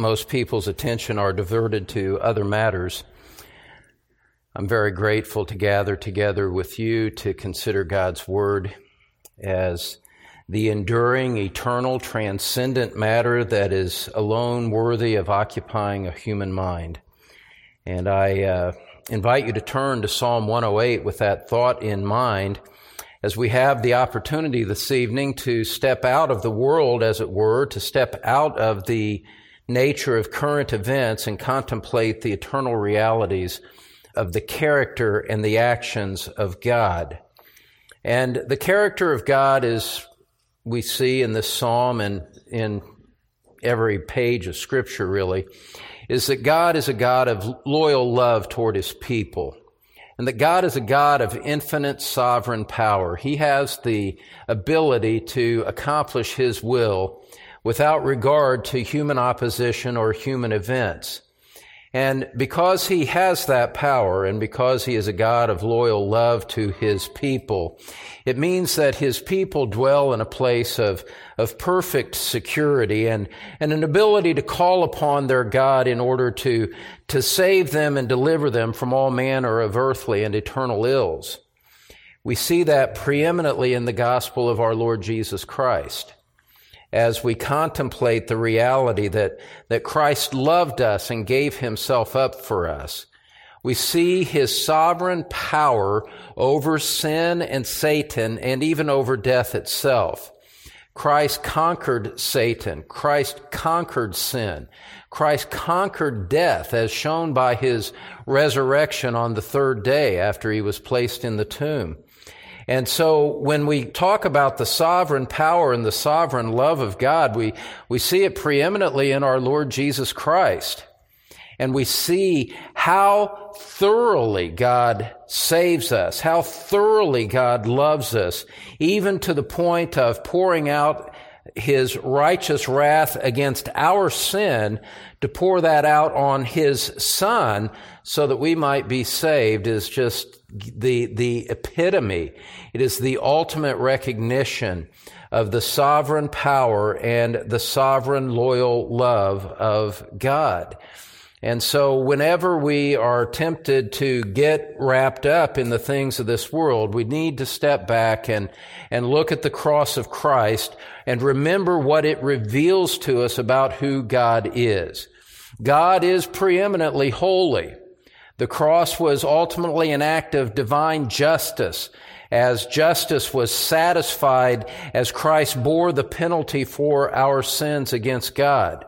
most people's attention are diverted to other matters, I'm very grateful to gather together with you to consider God's Word as the enduring, eternal, transcendent matter that is alone worthy of occupying a human mind. And I uh, invite you to turn to Psalm 108 with that thought in mind as we have the opportunity this evening to step out of the world, as it were, to step out of the nature of current events and contemplate the eternal realities of the character and the actions of God. And the character of God is, we see in this psalm and in every page of scripture really, is that God is a God of loyal love toward his people. And that God is a God of infinite sovereign power. He has the ability to accomplish his will without regard to human opposition or human events. And because he has that power and because he is a God of loyal love to his people, it means that his people dwell in a place of, of perfect security and, and an ability to call upon their God in order to, to save them and deliver them from all manner of earthly and eternal ills. We see that preeminently in the gospel of our Lord Jesus Christ as we contemplate the reality that, that Christ loved us and gave himself up for us. We see his sovereign power over sin and Satan and even over death itself. Christ conquered Satan. Christ conquered sin. Christ conquered death as shown by his resurrection on the third day after he was placed in the tomb. And so when we talk about the sovereign power and the sovereign love of God, we, we see it preeminently in our Lord Jesus Christ. And we see how thoroughly God saves us, how thoroughly God loves us, even to the point of pouring out his righteous wrath against our sin to pour that out on his son so that we might be saved is just the, the epitome. It is the ultimate recognition of the sovereign power and the sovereign loyal love of God. And so whenever we are tempted to get wrapped up in the things of this world, we need to step back and, and look at the cross of Christ and remember what it reveals to us about who God is. God is preeminently holy. The cross was ultimately an act of divine justice as justice was satisfied as Christ bore the penalty for our sins against God.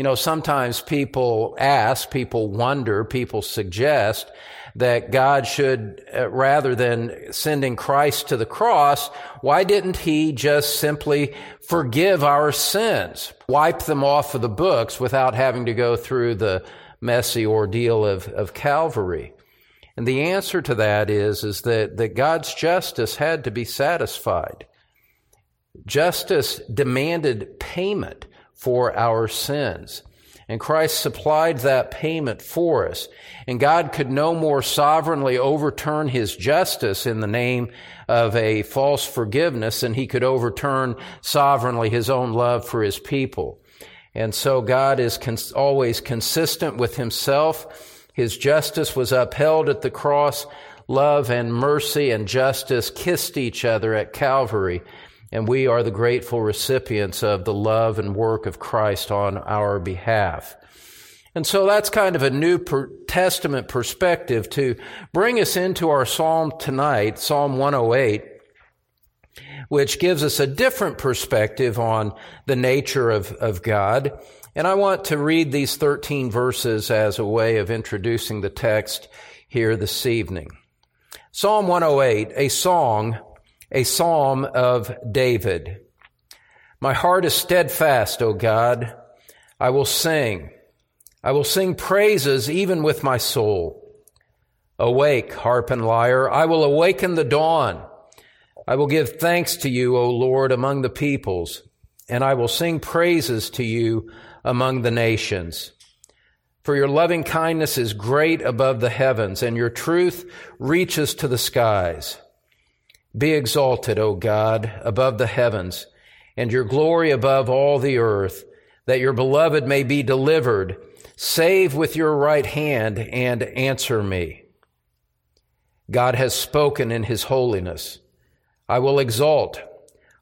You know, sometimes people ask, people wonder, people suggest that God should, uh, rather than sending Christ to the cross, why didn't he just simply forgive our sins, wipe them off of the books without having to go through the messy ordeal of, of Calvary? And the answer to that is, is that, that God's justice had to be satisfied. Justice demanded payment for our sins. And Christ supplied that payment for us. And God could no more sovereignly overturn his justice in the name of a false forgiveness than he could overturn sovereignly his own love for his people. And so God is cons- always consistent with himself. His justice was upheld at the cross. Love and mercy and justice kissed each other at Calvary. And we are the grateful recipients of the love and work of Christ on our behalf. And so that's kind of a New Testament perspective to bring us into our Psalm tonight, Psalm 108 which gives us a different perspective on the nature of, of God. And I want to read these 13 verses as a way of introducing the text here this evening. Psalm 108, a song, a psalm of David. My heart is steadfast, O God. I will sing. I will sing praises even with my soul. Awake, harp and lyre. I will awaken the dawn. I will give thanks to you, O Lord, among the peoples, and I will sing praises to you among the nations. For your loving kindness is great above the heavens, and your truth reaches to the skies. Be exalted, O God, above the heavens, and your glory above all the earth, that your beloved may be delivered. Save with your right hand and answer me. God has spoken in his holiness. I will exalt.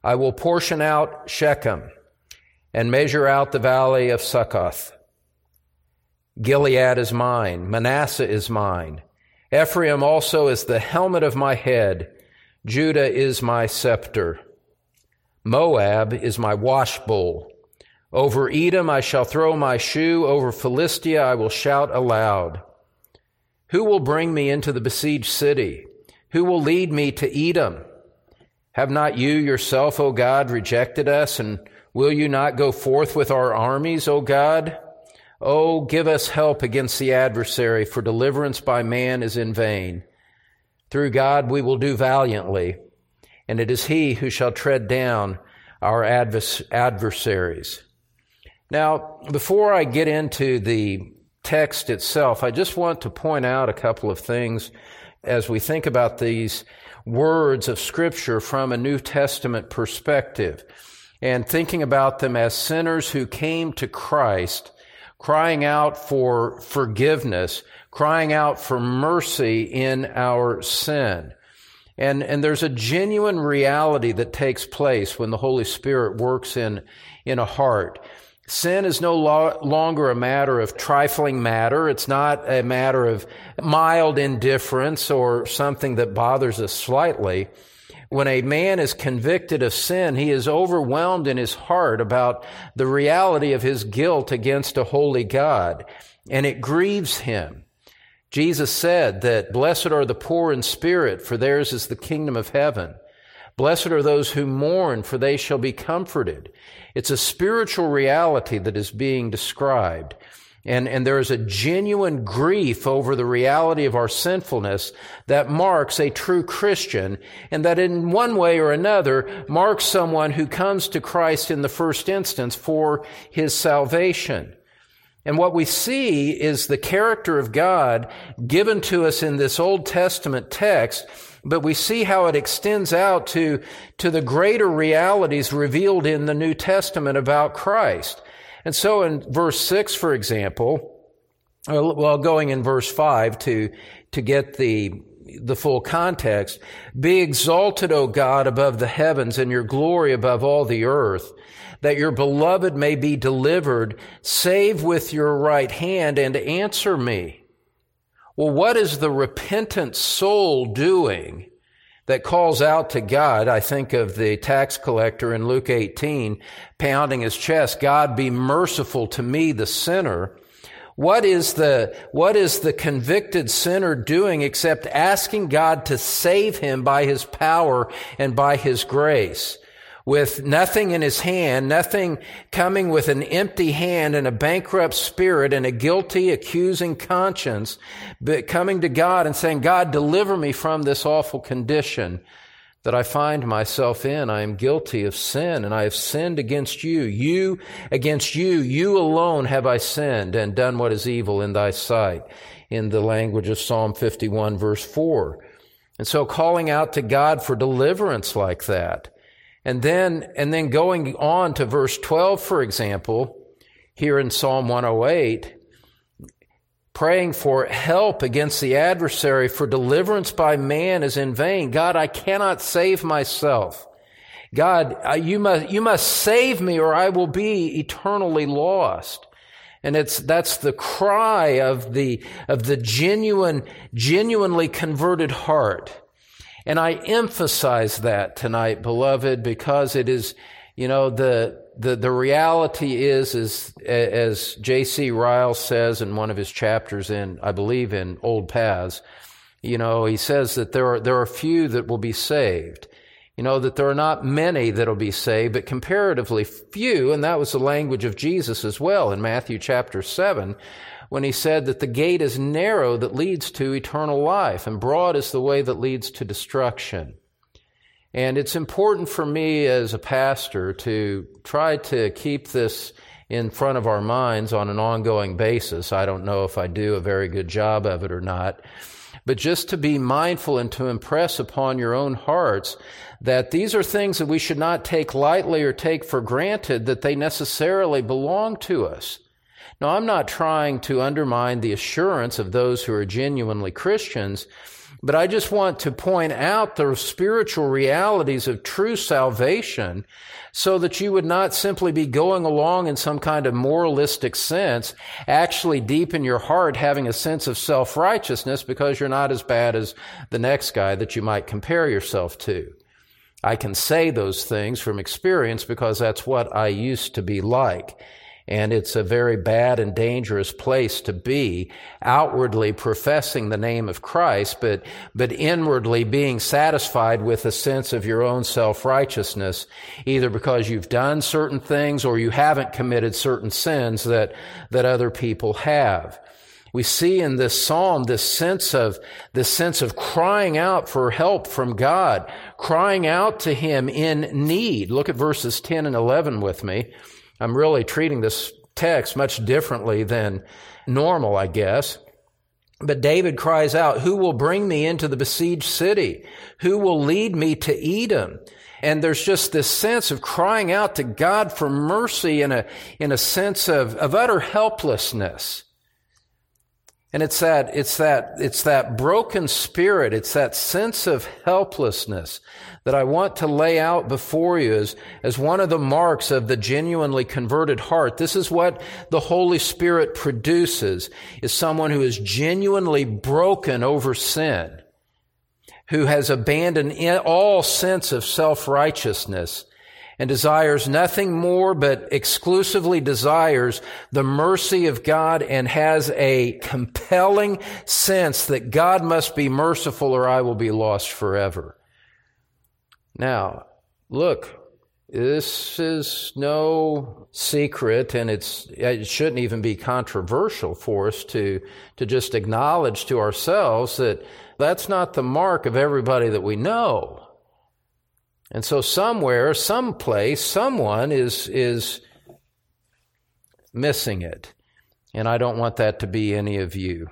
I will portion out Shechem and measure out the valley of Succoth. Gilead is mine. Manasseh is mine. Ephraim also is the helmet of my head. Judah is my scepter. Moab is my washbowl. Over Edom I shall throw my shoe. Over Philistia I will shout aloud. Who will bring me into the besieged city? Who will lead me to Edom? Have not you yourself, O God, rejected us? And will you not go forth with our armies, O God? Oh, give us help against the adversary, for deliverance by man is in vain. Through God we will do valiantly, and it is he who shall tread down our advers- adversaries. Now, before I get into the text itself, I just want to point out a couple of things as we think about these words of Scripture from a New Testament perspective and thinking about them as sinners who came to Christ, crying out for forgiveness, crying out for mercy in our sin. And, and there's a genuine reality that takes place when the Holy Spirit works in, in a heart. Sin is no lo- longer a matter of trifling matter. It's not a matter of mild indifference or something that bothers us slightly. When a man is convicted of sin, he is overwhelmed in his heart about the reality of his guilt against a holy God, and it grieves him. Jesus said that blessed are the poor in spirit, for theirs is the kingdom of heaven. Blessed are those who mourn, for they shall be comforted. It's a spiritual reality that is being described. And, and there is a genuine grief over the reality of our sinfulness that marks a true Christian and that in one way or another marks someone who comes to Christ in the first instance for his salvation. And what we see is the character of God given to us in this Old Testament text but we see how it extends out to, to the greater realities revealed in the New Testament about Christ. And so in verse 6, for example, well, going in verse 5 to, to get the, the full context, be exalted, O God, above the heavens and your glory above all the earth, that your beloved may be delivered, save with your right hand and answer me. Well, what is the repentant soul doing that calls out to God? I think of the tax collector in Luke 18 pounding his chest, God be merciful to me, the sinner. What is the, what is the convicted sinner doing except asking God to save him by his power and by his grace? with nothing in his hand, nothing coming with an empty hand and a bankrupt spirit and a guilty, accusing conscience, but coming to God and saying, God, deliver me from this awful condition that I find myself in. I am guilty of sin and I have sinned against you. You, against you, you alone have I sinned and done what is evil in thy sight in the language of Psalm 51 verse 4. And so calling out to God for deliverance like that and then, and then going on to verse 12, for example, here in Psalm 108, praying for help against the adversary, for deliverance by man is in vain. God, I cannot save myself. God, you must, you must save me or I will be eternally lost. And it's, that's the cry of the, of the genuine, genuinely converted heart. And I emphasize that tonight, beloved, because it is, you know, the, the, the reality is, is, as J.C. Ryle says in one of his chapters in, I believe in Old Paths, you know, he says that there are, there are few that will be saved. You know, that there are not many that'll be saved, but comparatively few, and that was the language of Jesus as well in Matthew chapter 7, when he said that the gate is narrow that leads to eternal life, and broad is the way that leads to destruction. And it's important for me as a pastor to try to keep this in front of our minds on an ongoing basis. I don't know if I do a very good job of it or not. But just to be mindful and to impress upon your own hearts that these are things that we should not take lightly or take for granted that they necessarily belong to us. Now, I'm not trying to undermine the assurance of those who are genuinely Christians, but I just want to point out the spiritual realities of true salvation so that you would not simply be going along in some kind of moralistic sense, actually deep in your heart having a sense of self-righteousness because you're not as bad as the next guy that you might compare yourself to. I can say those things from experience because that's what I used to be like. And it's a very bad and dangerous place to be, outwardly professing the name of Christ, but, but inwardly being satisfied with a sense of your own self-righteousness, either because you've done certain things or you haven't committed certain sins that, that other people have. We see in this psalm this sense of, this sense of crying out for help from God, crying out to Him in need. Look at verses 10 and 11 with me. I'm really treating this text much differently than normal, I guess. But David cries out, who will bring me into the besieged city? Who will lead me to Edom? And there's just this sense of crying out to God for mercy in a, in a sense of, of utter helplessness. And it's that, it's that, it's that broken spirit. It's that sense of helplessness that I want to lay out before you as, as one of the marks of the genuinely converted heart. This is what the Holy Spirit produces, is someone who is genuinely broken over sin, who has abandoned all sense of self-righteousness and desires nothing more but exclusively desires the mercy of God and has a compelling sense that God must be merciful or I will be lost forever. Now, look, this is no secret and it's, it shouldn't even be controversial for us to, to just acknowledge to ourselves that that's not the mark of everybody that we know. And so somewhere, someplace, someone is, is missing it. And I don't want that to be any of you.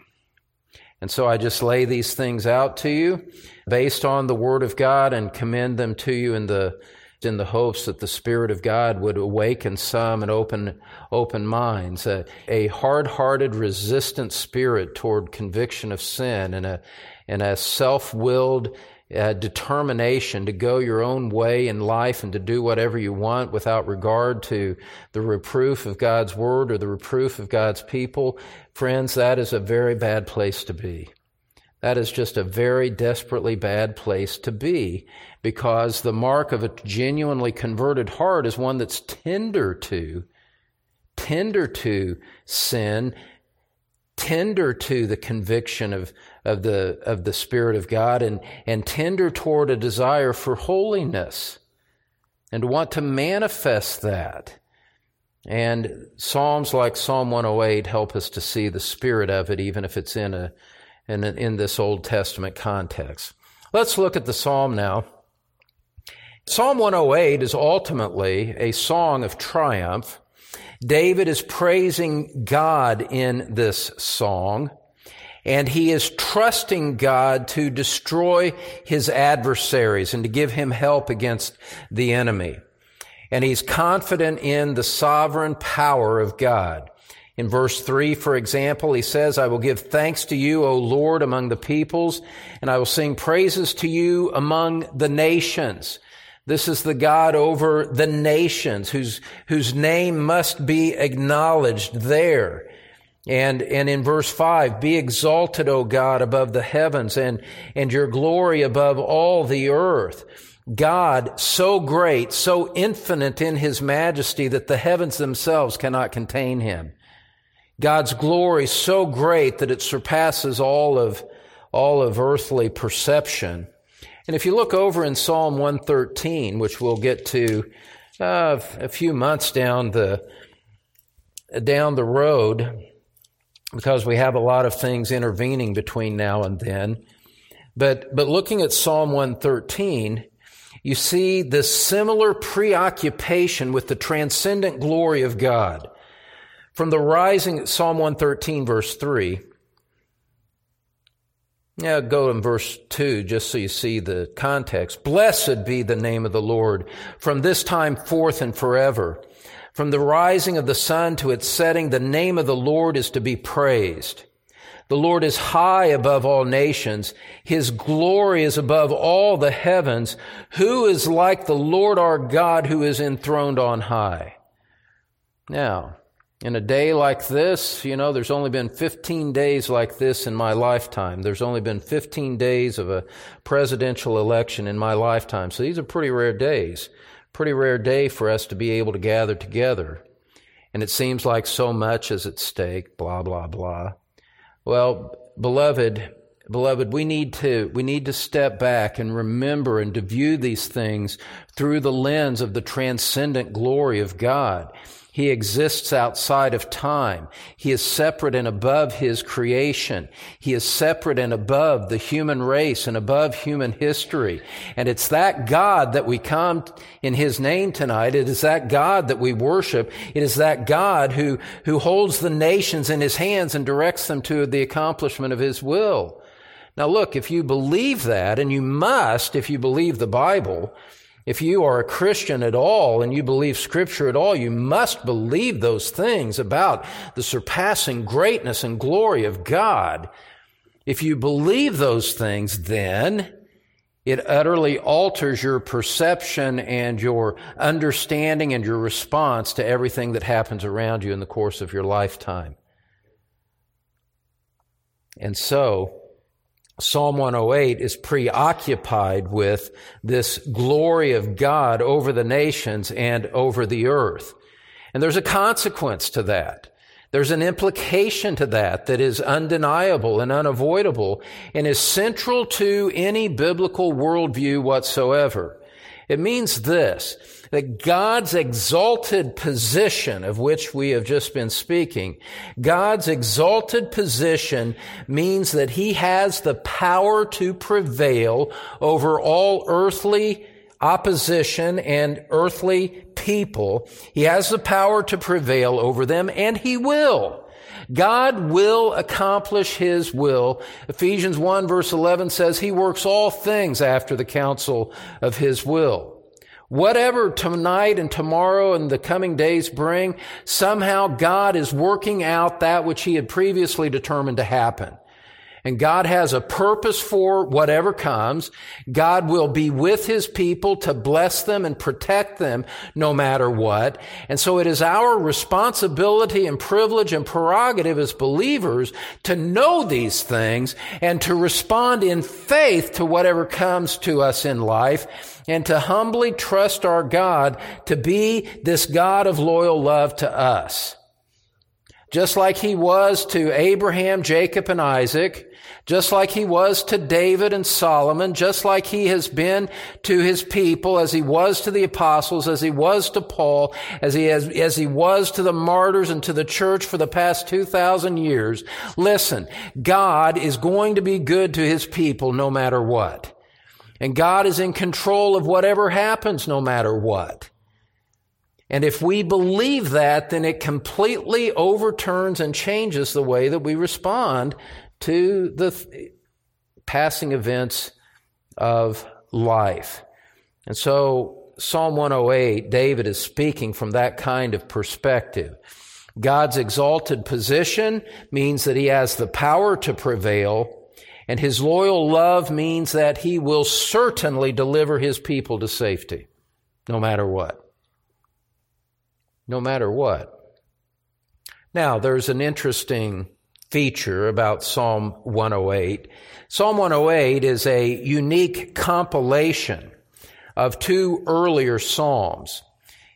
And so I just lay these things out to you based on the Word of God and commend them to you in the, in the hopes that the Spirit of God would awaken some and open, open minds. A, a hard-hearted, resistant spirit toward conviction of sin and a, and a self-willed, uh, determination to go your own way in life and to do whatever you want without regard to the reproof of God's word or the reproof of God's people, friends, that is a very bad place to be. That is just a very desperately bad place to be because the mark of a genuinely converted heart is one that's tender to, tender to sin, tender to the conviction of, of the, of the Spirit of God and, and tender toward a desire for holiness and want to manifest that. And Psalms like Psalm 108 help us to see the spirit of it, even if it's in a, in, in this Old Testament context. Let's look at the Psalm now. Psalm 108 is ultimately a song of triumph. David is praising God in this song and he is trusting God to destroy his adversaries and to give him help against the enemy. And he's confident in the sovereign power of God. In verse 3, for example, he says, I will give thanks to you, O Lord, among the peoples, and I will sing praises to you among the nations. This is the God over the nations whose, whose name must be acknowledged there. And, and in verse five, be exalted, O God, above the heavens and, and your glory above all the earth. God, so great, so infinite in his majesty that the heavens themselves cannot contain him. God's glory so great that it surpasses all of, all of earthly perception. And if you look over in Psalm 113, which we'll get to uh, a few months down the down the road, because we have a lot of things intervening between now and then. But but looking at Psalm 113, you see this similar preoccupation with the transcendent glory of God. From the rising, Psalm 113, verse 3. Yeah, go in verse 2 just so you see the context. Blessed be the name of the Lord from this time forth and forever. From the rising of the sun to its setting, the name of the Lord is to be praised. The Lord is high above all nations. His glory is above all the heavens. Who is like the Lord our God who is enthroned on high? Now, in a day like this, you know, there's only been 15 days like this in my lifetime. There's only been 15 days of a presidential election in my lifetime. So these are pretty rare days. Pretty rare day for us to be able to gather together. And it seems like so much is at stake, blah, blah, blah. Well, beloved, beloved, we need to, we need to step back and remember and to view these things through the lens of the transcendent glory of God. He exists outside of time. He is separate and above his creation. He is separate and above the human race and above human history. And it's that God that we come in his name tonight. It is that God that we worship. It is that God who, who holds the nations in his hands and directs them to the accomplishment of his will. Now look, if you believe that, and you must if you believe the Bible, if you are a Christian at all and you believe scripture at all, you must believe those things about the surpassing greatness and glory of God. If you believe those things, then it utterly alters your perception and your understanding and your response to everything that happens around you in the course of your lifetime. And so, Psalm 108 is preoccupied with this glory of God over the nations and over the earth. And there's a consequence to that. There's an implication to that that is undeniable and unavoidable and is central to any biblical worldview whatsoever. It means this, that God's exalted position of which we have just been speaking, God's exalted position means that He has the power to prevail over all earthly opposition and earthly people. He has the power to prevail over them and He will. God will accomplish His will. Ephesians 1 verse 11 says He works all things after the counsel of His will. Whatever tonight and tomorrow and the coming days bring, somehow God is working out that which He had previously determined to happen. And God has a purpose for whatever comes. God will be with his people to bless them and protect them no matter what. And so it is our responsibility and privilege and prerogative as believers to know these things and to respond in faith to whatever comes to us in life and to humbly trust our God to be this God of loyal love to us. Just like he was to Abraham, Jacob, and Isaac, just like he was to David and Solomon, just like he has been to his people, as he was to the apostles, as he was to Paul, as he, has, as he was to the martyrs and to the church for the past 2,000 years. Listen, God is going to be good to his people no matter what. And God is in control of whatever happens no matter what. And if we believe that, then it completely overturns and changes the way that we respond to the th- passing events of life. And so, Psalm 108, David is speaking from that kind of perspective. God's exalted position means that he has the power to prevail, and his loyal love means that he will certainly deliver his people to safety, no matter what. No matter what. Now, there's an interesting feature about Psalm 108. Psalm 108 is a unique compilation of two earlier Psalms.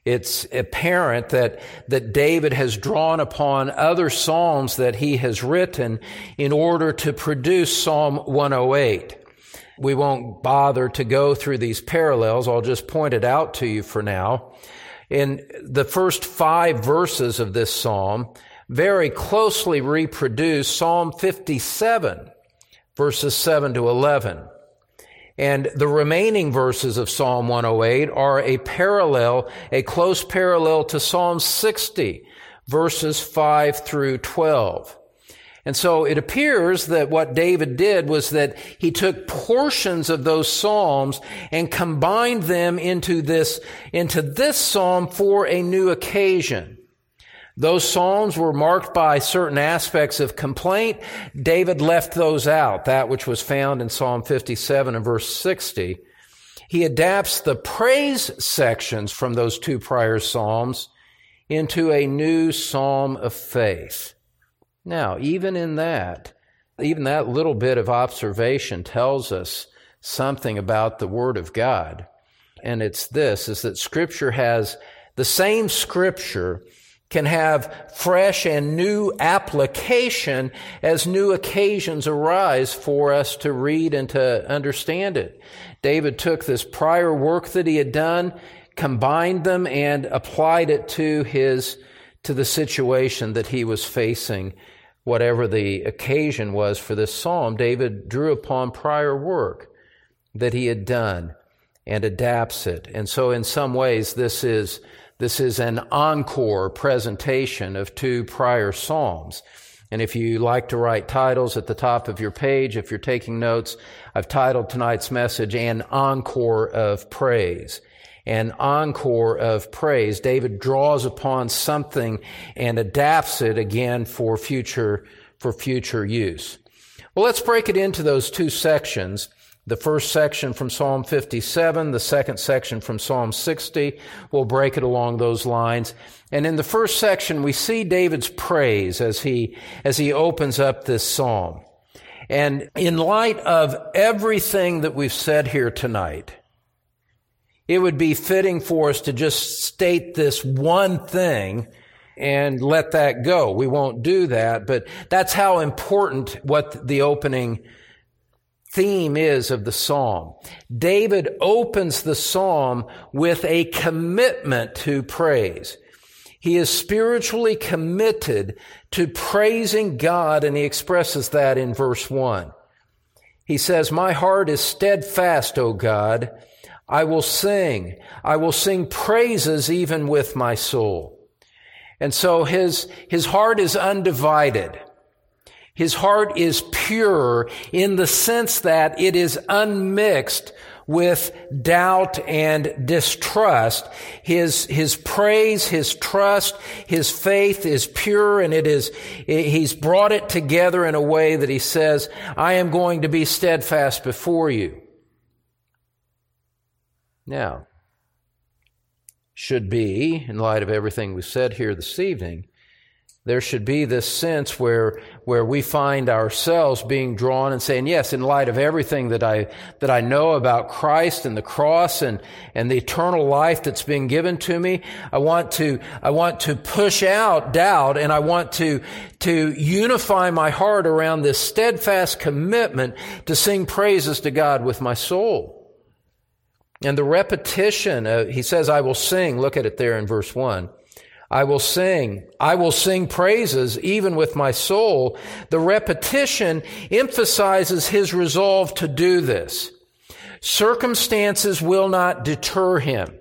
It's apparent that, that David has drawn upon other Psalms that he has written in order to produce Psalm 108. we won't bother to go through these parallels. I'll just point it out to you for now. In the first five verses of this psalm, very closely reproduce Psalm 57, verses 7 to 11. And the remaining verses of Psalm 108 are a parallel, a close parallel to Psalm 60, verses 5 through 12. And so it appears that what David did was that he took portions of those psalms and combined them into this, into this psalm for a new occasion. Those psalms were marked by certain aspects of complaint. David left those out, that which was found in Psalm 57 and verse 60. He adapts the praise sections from those two prior psalms into a new psalm of faith. Now, even in that, even that little bit of observation tells us something about the Word of God. And it's this, is that Scripture has, the same Scripture can have fresh and new application as new occasions arise for us to read and to understand it. David took this prior work that he had done, combined them, and applied it to his, to the situation that he was facing whatever the occasion was for this psalm, David drew upon prior work that he had done and adapts it. And so in some ways, this is, this is an encore presentation of two prior psalms. And if you like to write titles at the top of your page, if you're taking notes, I've titled tonight's message, An Encore of Praise an encore of praise. David draws upon something and adapts it again for future, for future use. Well, let's break it into those two sections. The first section from Psalm 57, the second section from Psalm 60. We'll break it along those lines. And in the first section, we see David's praise as he, as he opens up this psalm. And in light of everything that we've said here tonight, it would be fitting for us to just state this one thing and let that go. We won't do that, but that's how important what the opening theme is of the psalm. David opens the psalm with a commitment to praise. He is spiritually committed to praising God, and he expresses that in verse 1. He says, My heart is steadfast, O God. I will sing. I will sing praises even with my soul. And so his, his heart is undivided. His heart is pure in the sense that it is unmixed with doubt and distrust. His, his praise, his trust, his faith is pure and it is, he's brought it together in a way that he says, I am going to be steadfast before you. Now, should be, in light of everything we've said here this evening, there should be this sense where, where we find ourselves being drawn and saying, yes, in light of everything that I, that I know about Christ and the cross and, and the eternal life that's been given to me, I want to, I want to push out doubt and I want to, to unify my heart around this steadfast commitment to sing praises to God with my soul. And the repetition, uh, he says, I will sing. Look at it there in verse 1. I will sing. I will sing praises even with my soul. The repetition emphasizes his resolve to do this. Circumstances will not deter him.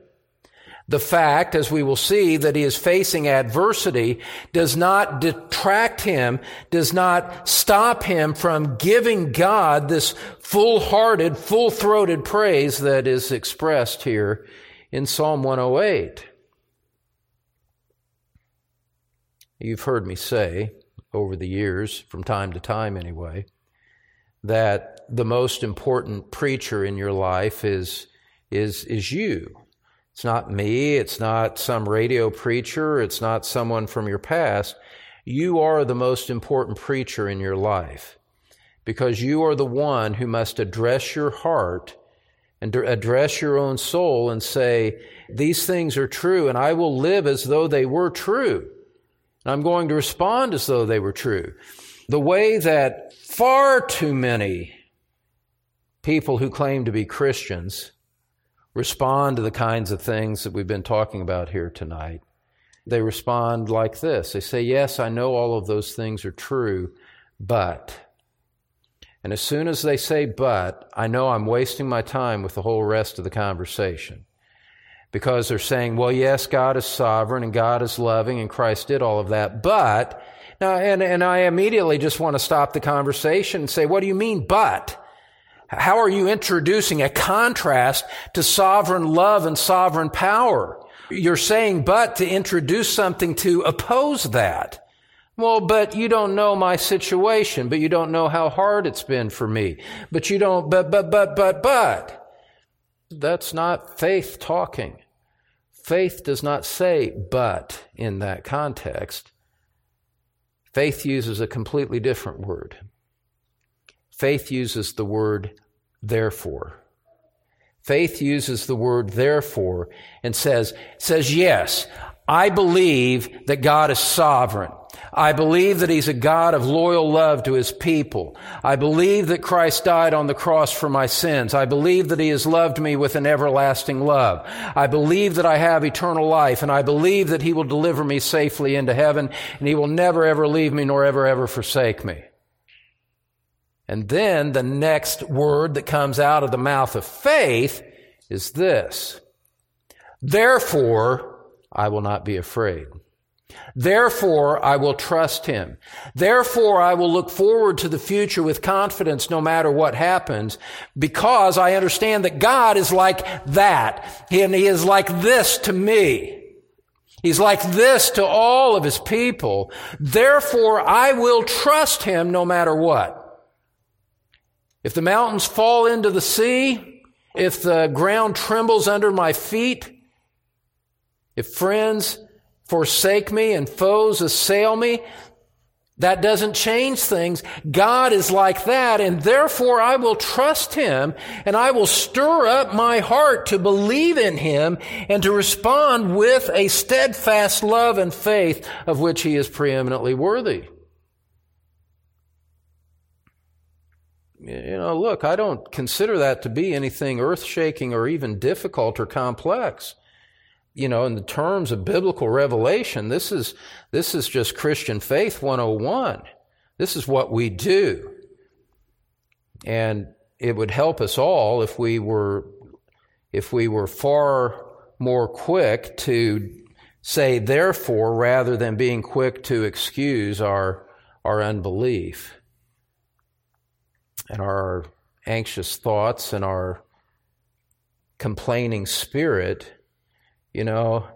The fact, as we will see, that he is facing adversity does not detract him, does not stop him from giving God this full-hearted, full-throated praise that is expressed here in Psalm 108. You've heard me say over the years, from time to time anyway, that the most important preacher in your life is, is, is you. It's not me. It's not some radio preacher. It's not someone from your past. You are the most important preacher in your life because you are the one who must address your heart and address your own soul and say, these things are true and I will live as though they were true. I'm going to respond as though they were true. The way that far too many people who claim to be Christians respond to the kinds of things that we've been talking about here tonight. They respond like this They say, Yes, I know all of those things are true, but. And as soon as they say but, I know I'm wasting my time with the whole rest of the conversation. Because they're saying, well, yes, God is sovereign and God is loving and Christ did all of that, but, now, and, and I immediately just want to stop the conversation and say, what do you mean, but? How are you introducing a contrast to sovereign love and sovereign power? You're saying but to introduce something to oppose that. Well, but you don't know my situation, but you don't know how hard it's been for me. But you don't, but, but, but, but, but. That's not faith talking. Faith does not say but in that context. Faith uses a completely different word. Faith uses the word therefore. Faith uses the word therefore and says, says, yes, I believe that God is sovereign. I believe that He's a God of loyal love to His people. I believe that Christ died on the cross for my sins. I believe that He has loved me with an everlasting love. I believe that I have eternal life and I believe that He will deliver me safely into heaven and He will never ever leave me nor ever ever forsake me. And then the next word that comes out of the mouth of faith is this. Therefore, I will not be afraid. Therefore, I will trust him. Therefore, I will look forward to the future with confidence no matter what happens because I understand that God is like that. And he is like this to me. He's like this to all of his people. Therefore, I will trust him no matter what. If the mountains fall into the sea, if the ground trembles under my feet, if friends forsake me and foes assail me, that doesn't change things. God is like that, and therefore I will trust Him, and I will stir up my heart to believe in Him and to respond with a steadfast love and faith of which He is preeminently worthy. you know, look, I don't consider that to be anything earth shaking or even difficult or complex. You know, in the terms of biblical revelation, this is, this is just Christian faith 101. This is what we do. And it would help us all if we were, if we were far more quick to say therefore rather than being quick to excuse our, our unbelief and our anxious thoughts and our complaining spirit, you know,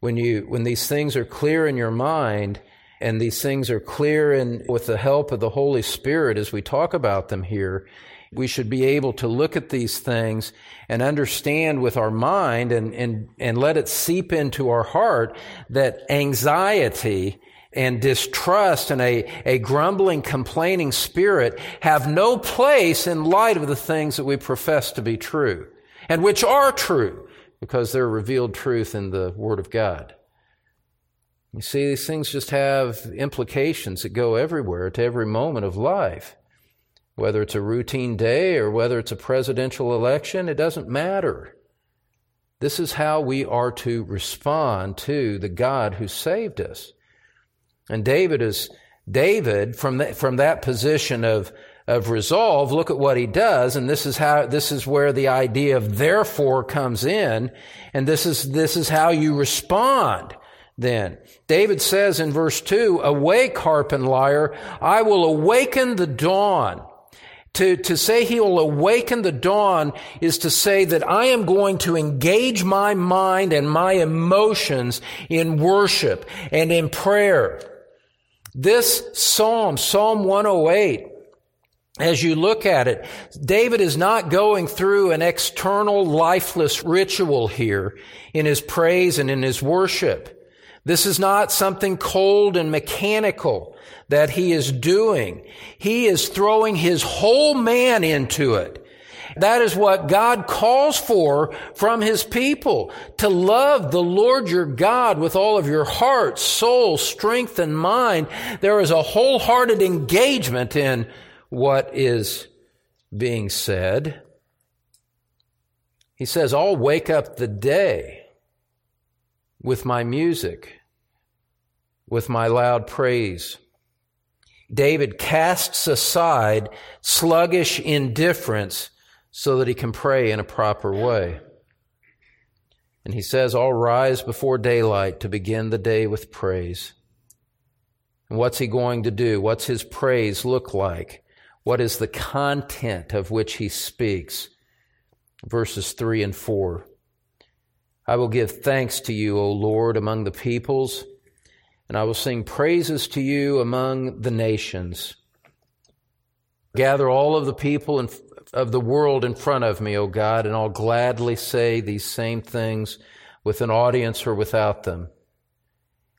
when you when these things are clear in your mind and these things are clear in with the help of the Holy Spirit as we talk about them here, we should be able to look at these things and understand with our mind and, and, and let it seep into our heart that anxiety and distrust and a, a grumbling, complaining spirit have no place in light of the things that we profess to be true and which are true because they're revealed truth in the Word of God. You see, these things just have implications that go everywhere to every moment of life. Whether it's a routine day or whether it's a presidential election, it doesn't matter. This is how we are to respond to the God who saved us. And David is, David, from from that position of, of resolve, look at what he does, and this is how, this is where the idea of therefore comes in, and this is, this is how you respond then. David says in verse 2, Awake, harp and lyre, I will awaken the dawn. To, to say he will awaken the dawn is to say that I am going to engage my mind and my emotions in worship and in prayer. This psalm, Psalm 108, as you look at it, David is not going through an external lifeless ritual here in his praise and in his worship. This is not something cold and mechanical that he is doing. He is throwing his whole man into it. That is what God calls for from His people. To love the Lord your God with all of your heart, soul, strength, and mind. There is a wholehearted engagement in what is being said. He says, I'll wake up the day with my music, with my loud praise. David casts aside sluggish indifference so that he can pray in a proper way. And he says, I'll rise before daylight to begin the day with praise. And what's he going to do? What's his praise look like? What is the content of which he speaks? Verses 3 and 4. I will give thanks to you, O Lord, among the peoples, and I will sing praises to you among the nations. Gather all of the people of the world in front of me, O God, and I'll gladly say these same things with an audience or without them.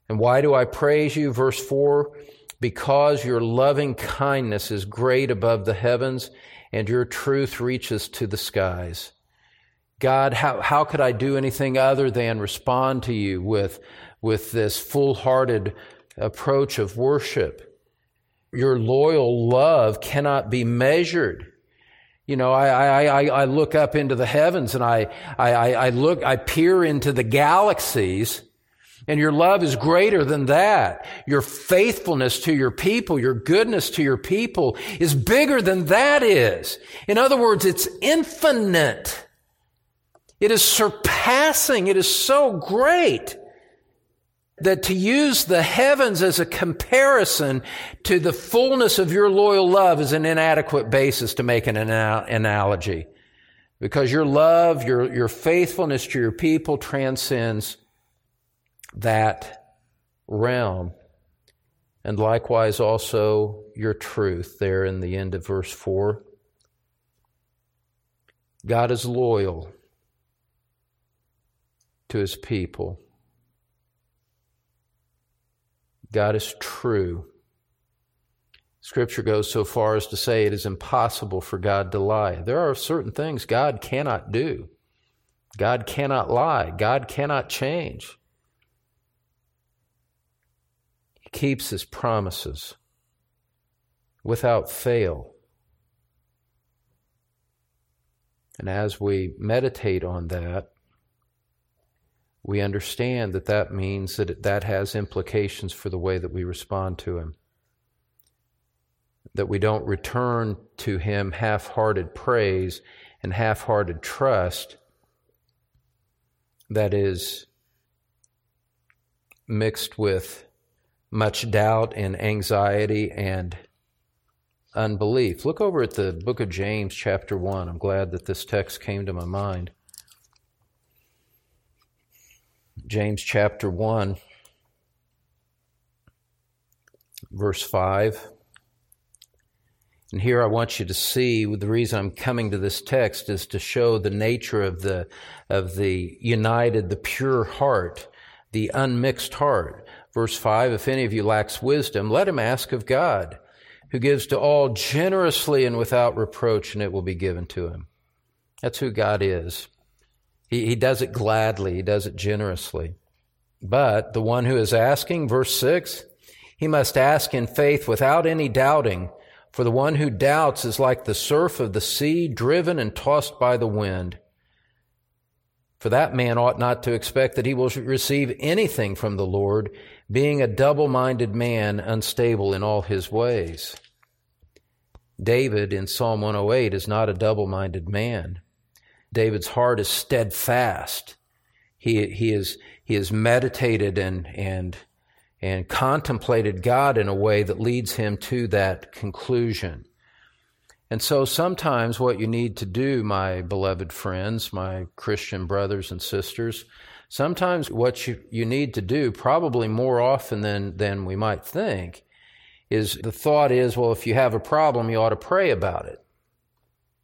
And why do I praise you? Verse 4 Because your loving kindness is great above the heavens, and your truth reaches to the skies. God, how, how could I do anything other than respond to you with, with this full hearted approach of worship? Your loyal love cannot be measured. You know, I, I, I, I look up into the heavens and I, I, I look, I peer into the galaxies and your love is greater than that. Your faithfulness to your people, your goodness to your people is bigger than that is. In other words, it's infinite. It is surpassing. It is so great that to use the heavens as a comparison to the fullness of your loyal love is an inadequate basis to make an analogy. Because your love, your, your faithfulness to your people transcends that realm. And likewise also your truth there in the end of verse 4. God is loyal to his people. God is true. Scripture goes so far as to say it is impossible for God to lie. There are certain things God cannot do. God cannot lie. God cannot change. He keeps his promises without fail. And as we meditate on that, we understand that that means that that has implications for the way that we respond to Him. That we don't return to Him half hearted praise and half hearted trust that is mixed with much doubt and anxiety and unbelief. Look over at the book of James, chapter 1. I'm glad that this text came to my mind. James chapter 1, verse 5. And here I want you to see the reason I'm coming to this text is to show the nature of the, of the united, the pure heart, the unmixed heart. Verse 5 If any of you lacks wisdom, let him ask of God, who gives to all generously and without reproach, and it will be given to him. That's who God is. He, he does it gladly, he does it generously. But the one who is asking, verse 6, he must ask in faith without any doubting, for the one who doubts is like the surf of the sea, driven and tossed by the wind. For that man ought not to expect that he will receive anything from the Lord, being a double minded man, unstable in all his ways. David in Psalm 108 is not a double minded man. David's heart is steadfast. He, he, is, he has meditated and, and, and contemplated God in a way that leads him to that conclusion. And so sometimes what you need to do, my beloved friends, my Christian brothers and sisters, sometimes what you, you need to do, probably more often than, than we might think, is the thought is, well, if you have a problem, you ought to pray about it.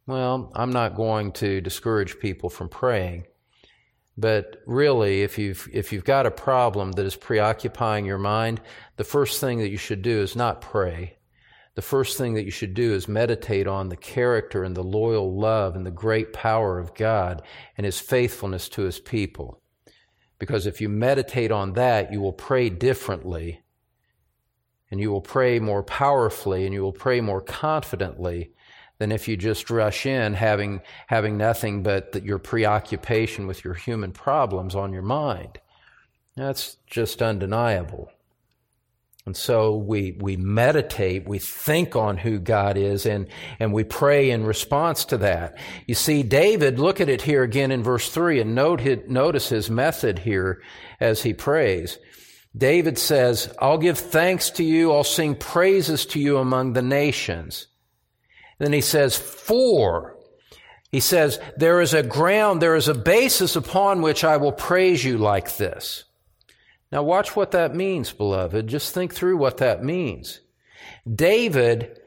Well, I'm not going to discourage people from praying. But really, if you've, if you've got a problem that is preoccupying your mind, the first thing that you should do is not pray. The first thing that you should do is meditate on the character and the loyal love and the great power of God and His faithfulness to His people. Because if you meditate on that, you will pray differently and you will pray more powerfully and you will pray more confidently than if you just rush in having, having nothing but the, your preoccupation with your human problems on your mind. That's just undeniable. And so we, we meditate, we think on who God is, and, and we pray in response to that. You see, David, look at it here again in verse 3 and note his, notice his method here as he prays. David says, I'll give thanks to you, I'll sing praises to you among the nations. Then he says, for. He says, there is a ground, there is a basis upon which I will praise you like this. Now, watch what that means, beloved. Just think through what that means. David,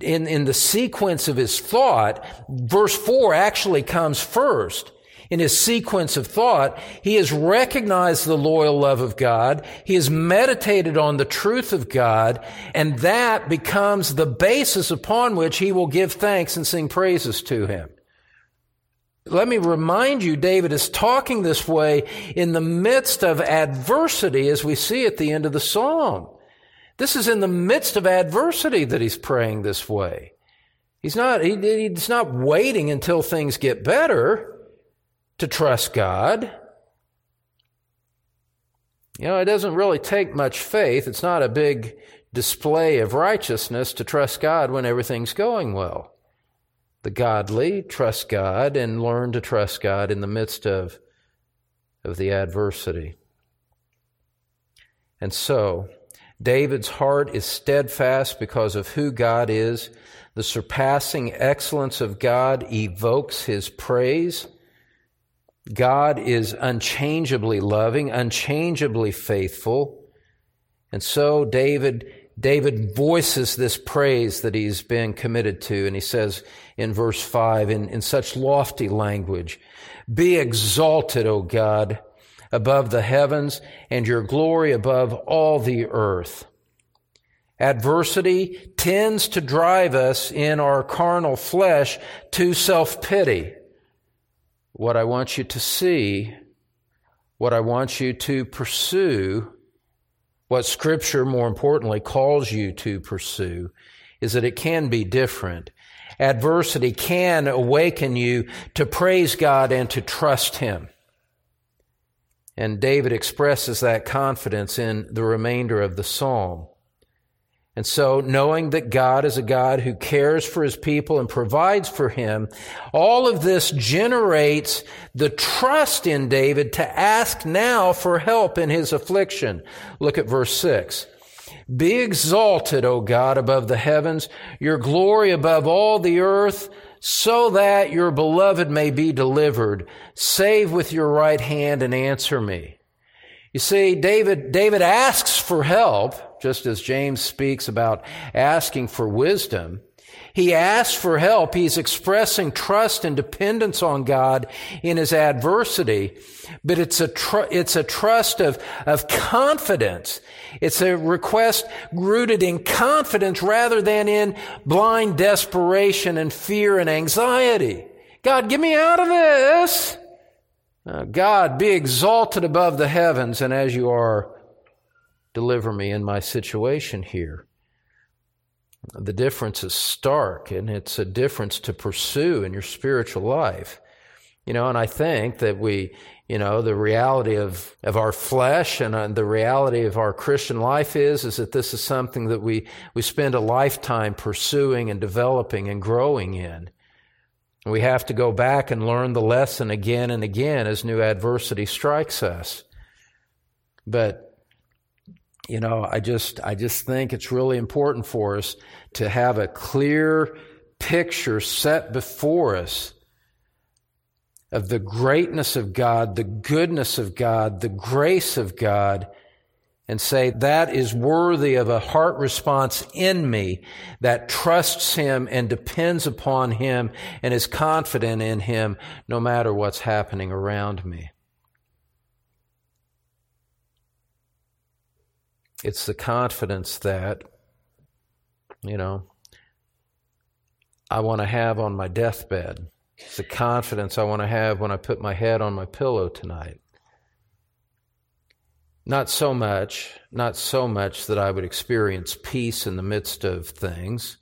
in, in the sequence of his thought, verse 4 actually comes first. In his sequence of thought, he has recognized the loyal love of God. He has meditated on the truth of God, and that becomes the basis upon which he will give thanks and sing praises to him. Let me remind you, David is talking this way in the midst of adversity as we see at the end of the psalm. This is in the midst of adversity that he's praying this way. He's not, he, he's not waiting until things get better to trust God. You know, it doesn't really take much faith. It's not a big display of righteousness to trust God when everything's going well. The godly trust God and learn to trust God in the midst of, of the adversity. And so, David's heart is steadfast because of who God is. The surpassing excellence of God evokes his praise. God is unchangeably loving, unchangeably faithful. And so David David voices this praise that he's been committed to, and he says in verse 5 in, in such lofty language, Be exalted, O God, above the heavens, and your glory above all the earth. Adversity tends to drive us in our carnal flesh to self pity. What I want you to see, what I want you to pursue, what Scripture, more importantly, calls you to pursue is that it can be different. Adversity can awaken you to praise God and to trust Him. And David expresses that confidence in the remainder of the psalm. And so, knowing that God is a God who cares for his people and provides for him, all of this generates the trust in David to ask now for help in his affliction. Look at verse 6. Be exalted, O God, above the heavens, your glory above all the earth, so that your beloved may be delivered. Save with your right hand and answer me. You see, David, David asks for help just as James speaks about asking for wisdom. He asks for help. He's expressing trust and dependence on God in his adversity, but it's a, tr- it's a trust of, of confidence. It's a request rooted in confidence rather than in blind desperation and fear and anxiety. God, get me out of this. God, be exalted above the heavens, and as you are, deliver me in my situation here. The difference is stark, and it's a difference to pursue in your spiritual life. You know, and I think that we, you know, the reality of, of our flesh and uh, the reality of our Christian life is, is that this is something that we, we spend a lifetime pursuing and developing and growing in. We have to go back and learn the lesson again and again as new adversity strikes us. But you know, I just, I just think it's really important for us to have a clear picture set before us of the greatness of God, the goodness of God, the grace of God, and say that is worthy of a heart response in me that trusts Him and depends upon Him and is confident in Him no matter what's happening around me. It's the confidence that, you know, I want to have on my deathbed. It's the confidence I want to have when I put my head on my pillow tonight. Not so much, not so much that I would experience peace in the midst of things,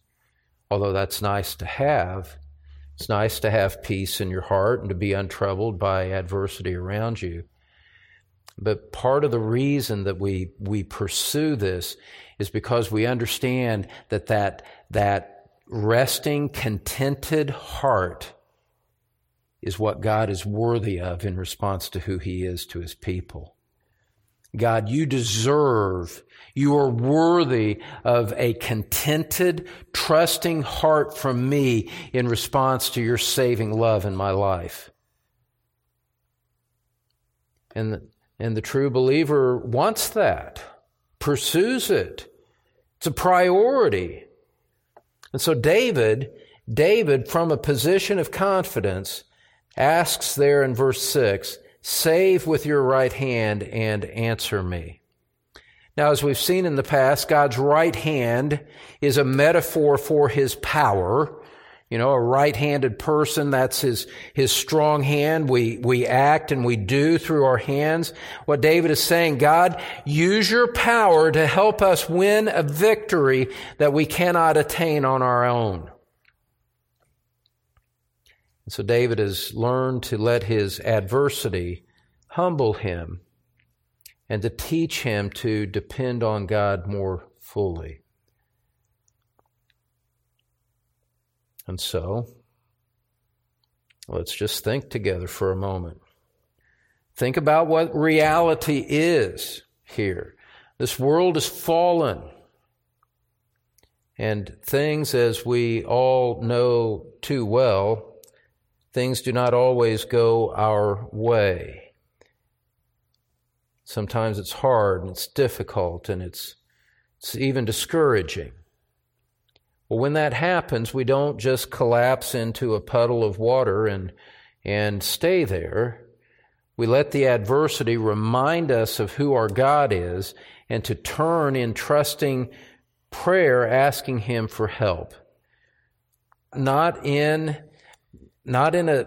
although that's nice to have. It's nice to have peace in your heart and to be untroubled by adversity around you. But part of the reason that we, we pursue this is because we understand that that, that resting, contented heart is what God is worthy of in response to who He is to His people. God, you deserve, you are worthy of a contented, trusting heart from me in response to your saving love in my life. And and the true believer wants that, pursues it. It's a priority. And so David, David, from a position of confidence, asks there in verse 6, Save with your right hand and answer me. Now, as we've seen in the past, God's right hand is a metaphor for his power. You know, a right-handed person, that's his, his strong hand. We, we act and we do through our hands. What David is saying, God, use your power to help us win a victory that we cannot attain on our own. And so David has learned to let his adversity humble him and to teach him to depend on God more fully. And so, let's just think together for a moment. Think about what reality is here. This world is fallen. And things, as we all know too well, things do not always go our way. Sometimes it's hard and it's difficult and it's, it's even discouraging. Well, when that happens, we don't just collapse into a puddle of water and, and stay there. We let the adversity remind us of who our God is and to turn in trusting prayer, asking Him for help. Not in, not in a,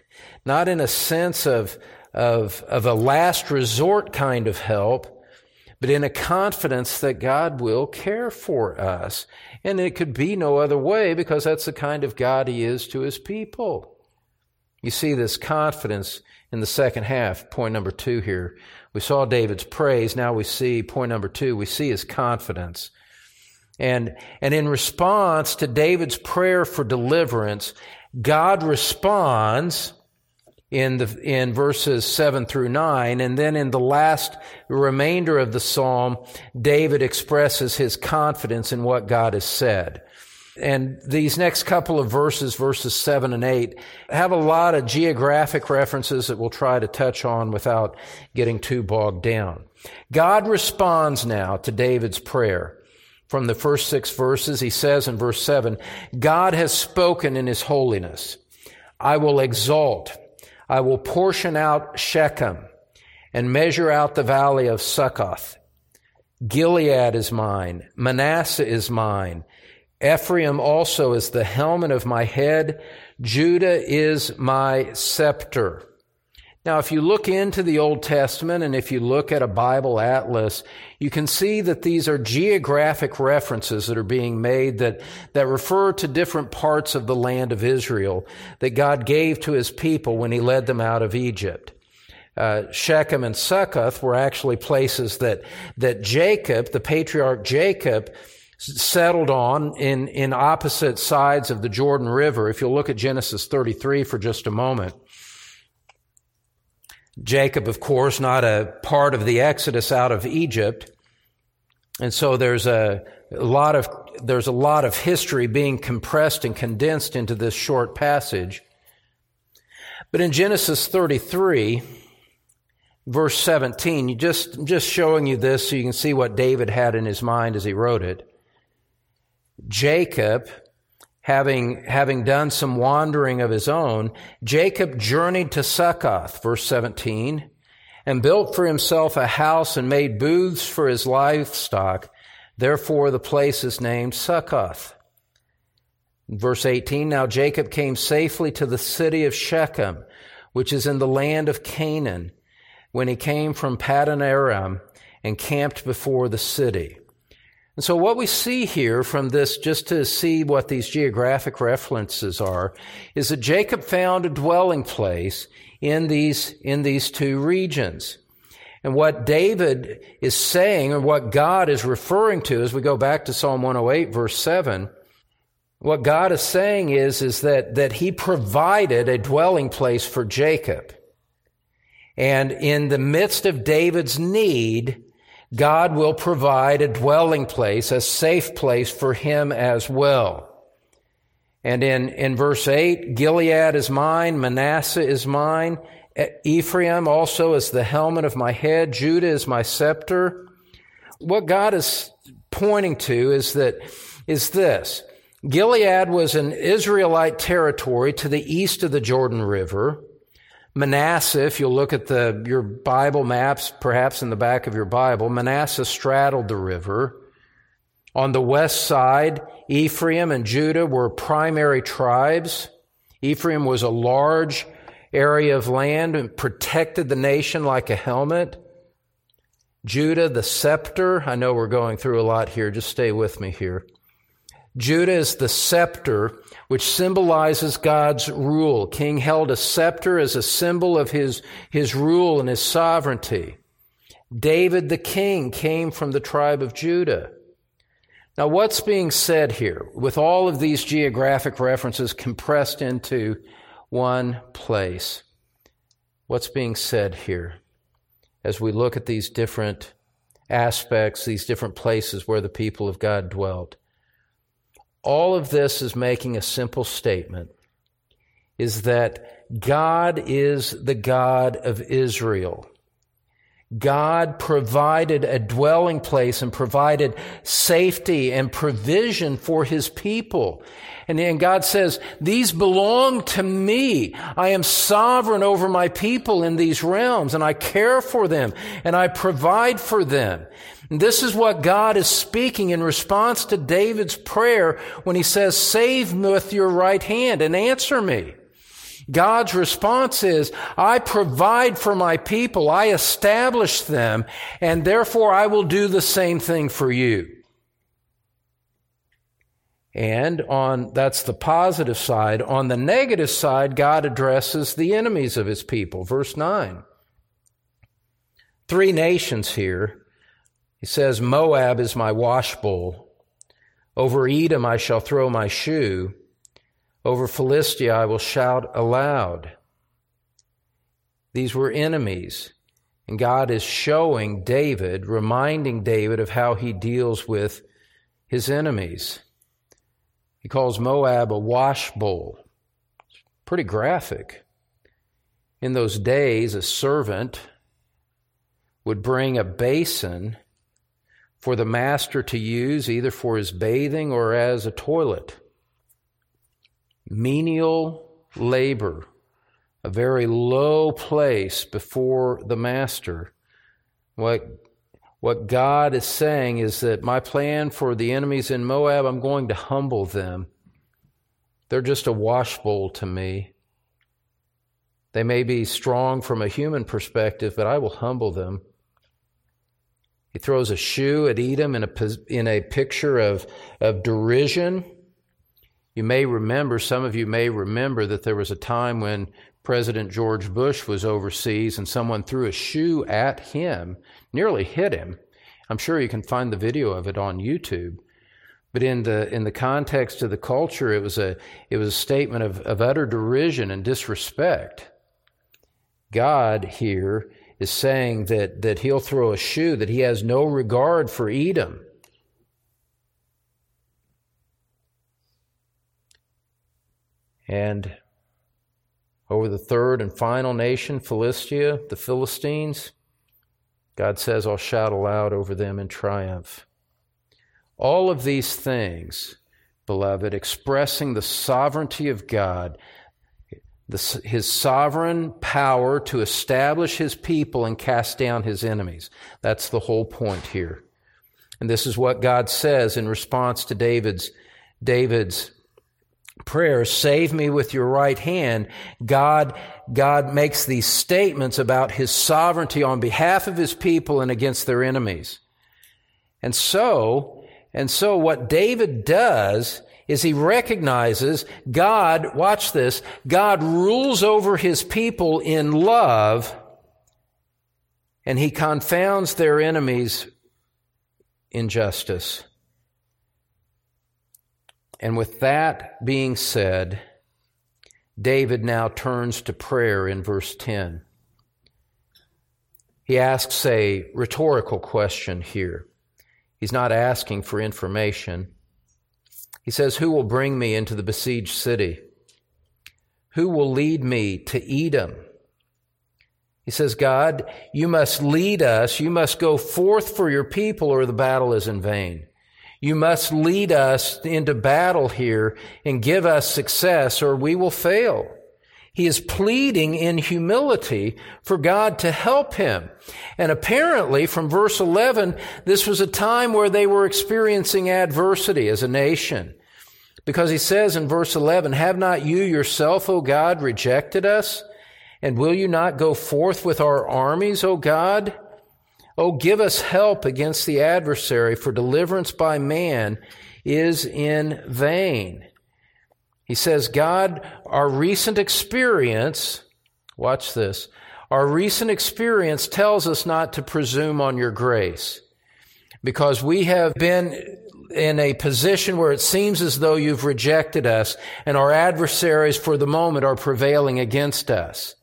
not in a sense of, of, of a last resort kind of help, but in a confidence that God will care for us. And it could be no other way because that's the kind of God He is to His people. You see this confidence in the second half, point number two here. We saw David's praise. Now we see point number two. We see his confidence. And, and in response to David's prayer for deliverance, God responds in the in verses 7 through 9 and then in the last remainder of the psalm David expresses his confidence in what God has said. And these next couple of verses, verses 7 and 8, have a lot of geographic references that we'll try to touch on without getting too bogged down. God responds now to David's prayer. From the first six verses, he says in verse 7, God has spoken in his holiness. I will exalt I will portion out Shechem and measure out the valley of Succoth. Gilead is mine. Manasseh is mine. Ephraim also is the helmet of my head. Judah is my scepter. Now, if you look into the Old Testament and if you look at a Bible atlas, you can see that these are geographic references that are being made that, that refer to different parts of the land of Israel that God gave to his people when he led them out of Egypt. Uh, Shechem and Succoth were actually places that, that Jacob, the patriarch Jacob, settled on in, in opposite sides of the Jordan River. If you'll look at Genesis 33 for just a moment. Jacob, of course, not a part of the exodus out of Egypt. And so there's a, a, lot of, there's a lot of history being compressed and condensed into this short passage. But in Genesis 33, verse 17, you just, just showing you this so you can see what David had in his mind as he wrote it. Jacob having, having done some wandering of his own, Jacob journeyed to Succoth, verse 17, and built for himself a house and made booths for his livestock. Therefore, the place is named Succoth. Verse 18, now Jacob came safely to the city of Shechem, which is in the land of Canaan, when he came from Paddan Aram and camped before the city. And so what we see here from this, just to see what these geographic references are, is that Jacob found a dwelling place in these, in these two regions. And what David is saying, or what God is referring to, as we go back to Psalm 108, verse 7, what God is saying is, is that, that He provided a dwelling place for Jacob. And in the midst of David's need, God will provide a dwelling place, a safe place for him as well. And in, in verse 8, Gilead is mine, Manasseh is mine, Ephraim also is the helmet of my head, Judah is my scepter. What God is pointing to is that, is this. Gilead was an Israelite territory to the east of the Jordan River. Manasseh, if you'll look at the, your Bible maps, perhaps in the back of your Bible, Manasseh straddled the river. On the west side, Ephraim and Judah were primary tribes. Ephraim was a large area of land and protected the nation like a helmet. Judah, the scepter. I know we're going through a lot here. Just stay with me here. Judah is the scepter which symbolizes God's rule. King held a scepter as a symbol of his, his rule and his sovereignty. David the king came from the tribe of Judah. Now, what's being said here with all of these geographic references compressed into one place? What's being said here as we look at these different aspects, these different places where the people of God dwelt? All of this is making a simple statement is that God is the God of Israel. God provided a dwelling place and provided safety and provision for his people. And, and God says, these belong to me. I am sovereign over my people in these realms and I care for them and I provide for them. And this is what God is speaking in response to David's prayer when he says, save me with your right hand and answer me. God's response is, I provide for my people, I establish them, and therefore I will do the same thing for you. And on, that's the positive side. On the negative side, God addresses the enemies of his people. Verse 9. Three nations here he says, Moab is my washbowl. Over Edom I shall throw my shoe. Over Philistia I will shout aloud. These were enemies. And God is showing David, reminding David of how he deals with his enemies. He calls Moab a washbowl. Pretty graphic. In those days, a servant would bring a basin for the master to use either for his bathing or as a toilet. Menial labor, a very low place before the master. What, what God is saying is that my plan for the enemies in Moab, I'm going to humble them. They're just a washbowl to me. They may be strong from a human perspective, but I will humble them. He throws a shoe at Edom in a, in a picture of, of derision. You may remember, some of you may remember, that there was a time when President George Bush was overseas and someone threw a shoe at him, nearly hit him. I'm sure you can find the video of it on YouTube. But in the in the context of the culture, it was a it was a statement of, of utter derision and disrespect. God here is saying that, that he'll throw a shoe, that he has no regard for Edom. And over the third and final nation, Philistia, the Philistines, God says, I'll shout aloud over them in triumph. All of these things, beloved, expressing the sovereignty of God, the, his sovereign power to establish his people and cast down his enemies. That's the whole point here. And this is what God says in response to David's, David's prayer, save me with your right hand. God, God makes these statements about his sovereignty on behalf of his people and against their enemies. And so, And so what David does is he recognizes God, watch this, God rules over his people in love and he confounds their enemies in justice. And with that being said, David now turns to prayer in verse 10. He asks a rhetorical question here. He's not asking for information. He says, Who will bring me into the besieged city? Who will lead me to Edom? He says, God, you must lead us. You must go forth for your people or the battle is in vain. You must lead us into battle here and give us success or we will fail. He is pleading in humility for God to help him. And apparently from verse 11, this was a time where they were experiencing adversity as a nation. Because he says in verse 11, have not you yourself, O God, rejected us? And will you not go forth with our armies, O God? Oh, give us help against the adversary, for deliverance by man is in vain. He says, God, our recent experience, watch this, our recent experience tells us not to presume on your grace because we have been in a position where it seems as though you've rejected us and our adversaries for the moment are prevailing against us.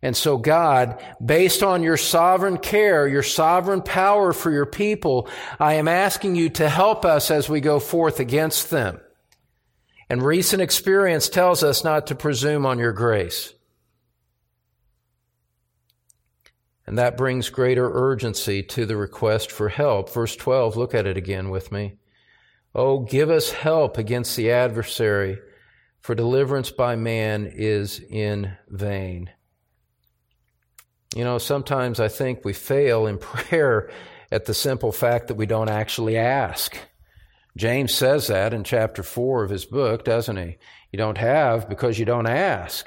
And so God, based on your sovereign care, your sovereign power for your people, I am asking you to help us as we go forth against them. And recent experience tells us not to presume on your grace. And that brings greater urgency to the request for help. Verse 12, look at it again with me. Oh, give us help against the adversary, for deliverance by man is in vain. You know, sometimes I think we fail in prayer at the simple fact that we don't actually ask. James says that in chapter 4 of his book, doesn't he? You don't have because you don't ask.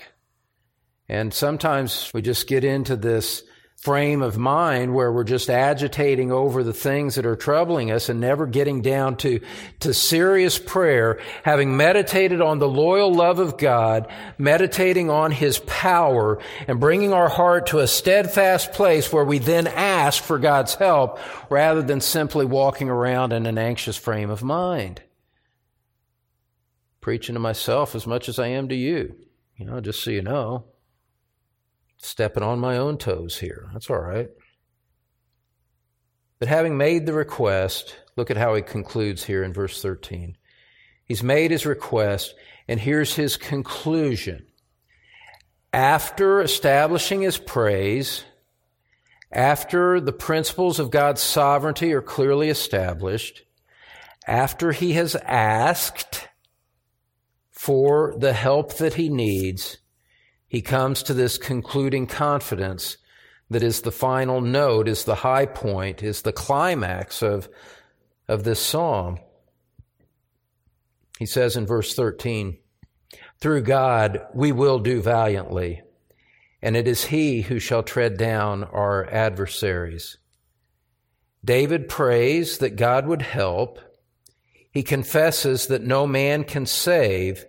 And sometimes we just get into this frame of mind where we're just agitating over the things that are troubling us and never getting down to, to serious prayer, having meditated on the loyal love of God, meditating on His power, and bringing our heart to a steadfast place where we then ask for God's help rather than simply walking around in an anxious frame of mind. Preaching to myself as much as I am to you, you know, just so you know stepping on my own toes here. That's all right. But having made the request, look at how he concludes here in verse 13. He's made his request, and here's his conclusion. After establishing his praise, after the principles of God's sovereignty are clearly established, after he has asked for the help that he needs, he comes to this concluding confidence that is the final note, is the high point, is the climax of, of this psalm. He says in verse 13, Through God we will do valiantly, and it is He who shall tread down our adversaries. David prays that God would help. He confesses that no man can save,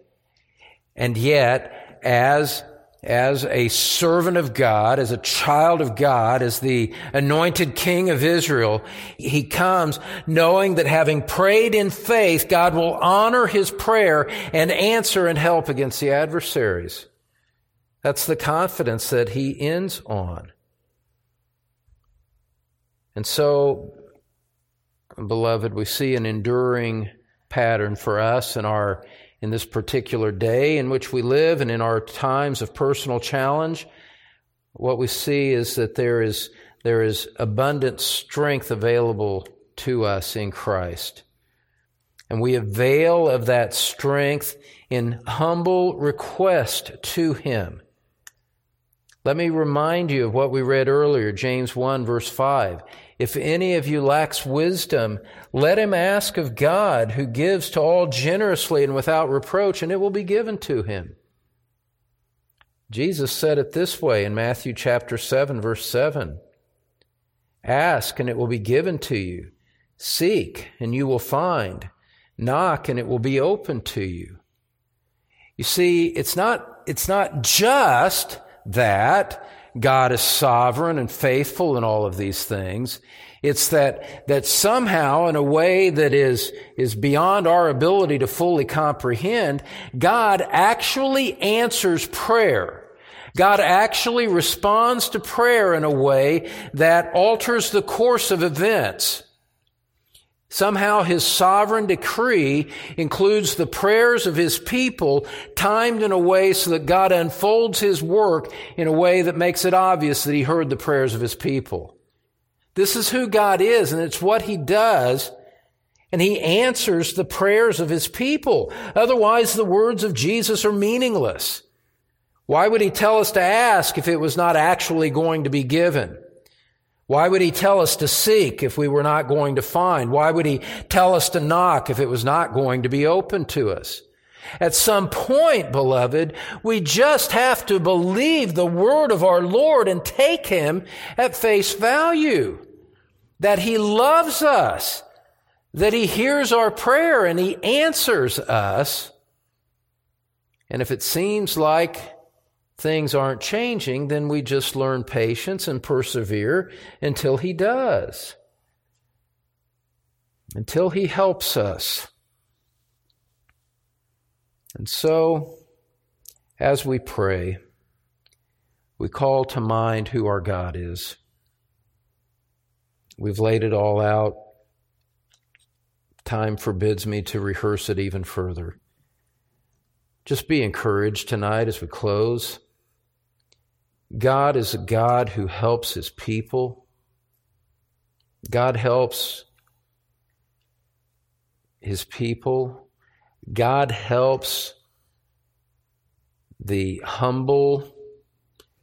and yet, as as a servant of God, as a child of God, as the anointed king of Israel, he comes knowing that having prayed in faith, God will honor his prayer and answer and help against the adversaries. That's the confidence that he ends on. And so, beloved, we see an enduring pattern for us in our in this particular day in which we live and in our times of personal challenge, what we see is that there is, there is abundant strength available to us in Christ. And we avail of that strength in humble request to Him. Let me remind you of what we read earlier, James 1 verse 5. If any of you lacks wisdom, let him ask of God, who gives to all generously and without reproach, and it will be given to him. Jesus said it this way in Matthew chapter 7 verse 7. Ask and it will be given to you. Seek and you will find. Knock and it will be open to you. You see, it's not, it's not just that God is sovereign and faithful in all of these things. It's that, that somehow in a way that is, is beyond our ability to fully comprehend, God actually answers prayer. God actually responds to prayer in a way that alters the course of events. Somehow his sovereign decree includes the prayers of his people timed in a way so that God unfolds his work in a way that makes it obvious that he heard the prayers of his people. This is who God is and it's what he does. And he answers the prayers of his people. Otherwise, the words of Jesus are meaningless. Why would he tell us to ask if it was not actually going to be given? Why would he tell us to seek if we were not going to find? Why would he tell us to knock if it was not going to be open to us? At some point, beloved, we just have to believe the word of our Lord and take him at face value. That he loves us, that he hears our prayer and he answers us. And if it seems like things aren't changing, then we just learn patience and persevere until He does, until He helps us. And so, as we pray, we call to mind who our God is. We've laid it all out. Time forbids me to rehearse it even further. Just be encouraged tonight as we close. God is a God who helps his people. God helps his people. God helps the humble,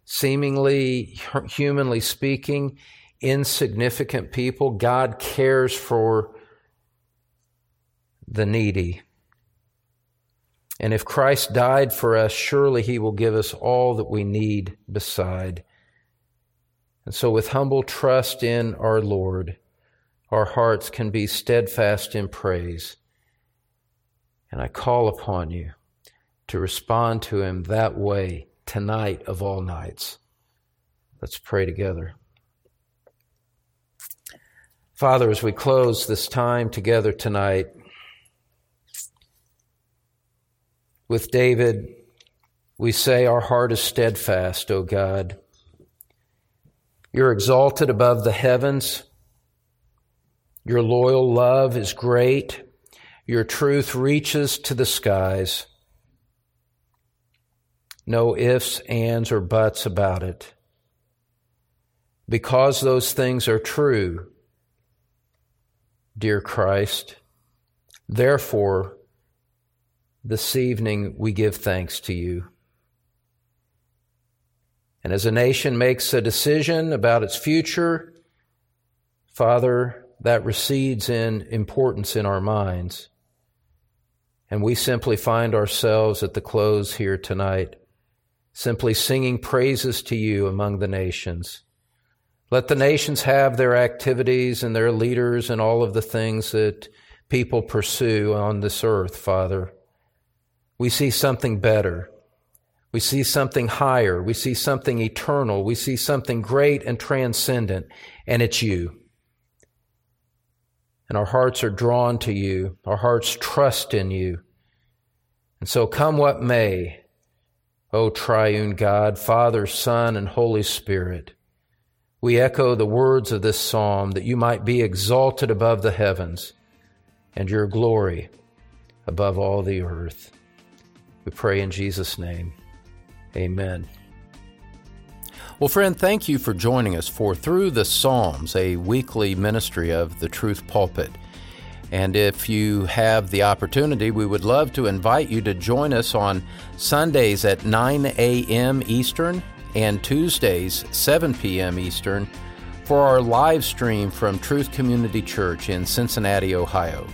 seemingly humanly speaking, insignificant people. God cares for the needy. And if Christ died for us, surely he will give us all that we need beside. And so, with humble trust in our Lord, our hearts can be steadfast in praise. And I call upon you to respond to him that way tonight of all nights. Let's pray together. Father, as we close this time together tonight, With David, we say, Our heart is steadfast, O God. You're exalted above the heavens. Your loyal love is great. Your truth reaches to the skies. No ifs, ands, or buts about it. Because those things are true, dear Christ, therefore this evening we give thanks to you. And as a nation makes a decision about its future, Father, that recedes in importance in our minds. And we simply find ourselves at the close here tonight, simply singing praises to you among the nations. Let the nations have their activities and their leaders and all of the things that people pursue on this earth, Father we see something better. We see something higher. We see something eternal. We see something great and transcendent, and it's you. And our hearts are drawn to you. Our hearts trust in you. And so come what may, O triune God, Father, Son, and Holy Spirit, we echo the words of this psalm that you might be exalted above the heavens and your glory above all the earth. We pray in Jesus' name. Amen. Well, friend, thank you for joining us for Through the Psalms, a weekly ministry of the Truth Pulpit. And if you have the opportunity, we would love to invite you to join us on Sundays at 9 a.m. Eastern and Tuesdays, 7 p.m. Eastern, for our live stream from Truth Community Church in Cincinnati, Ohio.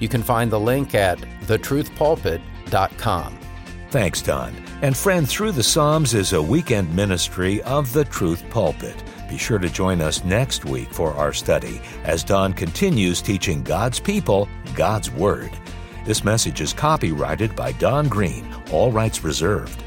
You can find the link at thetruthpulpit.com. Thanks, Don. And friend, Through the Psalms is a weekend ministry of the Truth Pulpit. Be sure to join us next week for our study as Don continues teaching God's people God's Word. This message is copyrighted by Don Green, all rights reserved.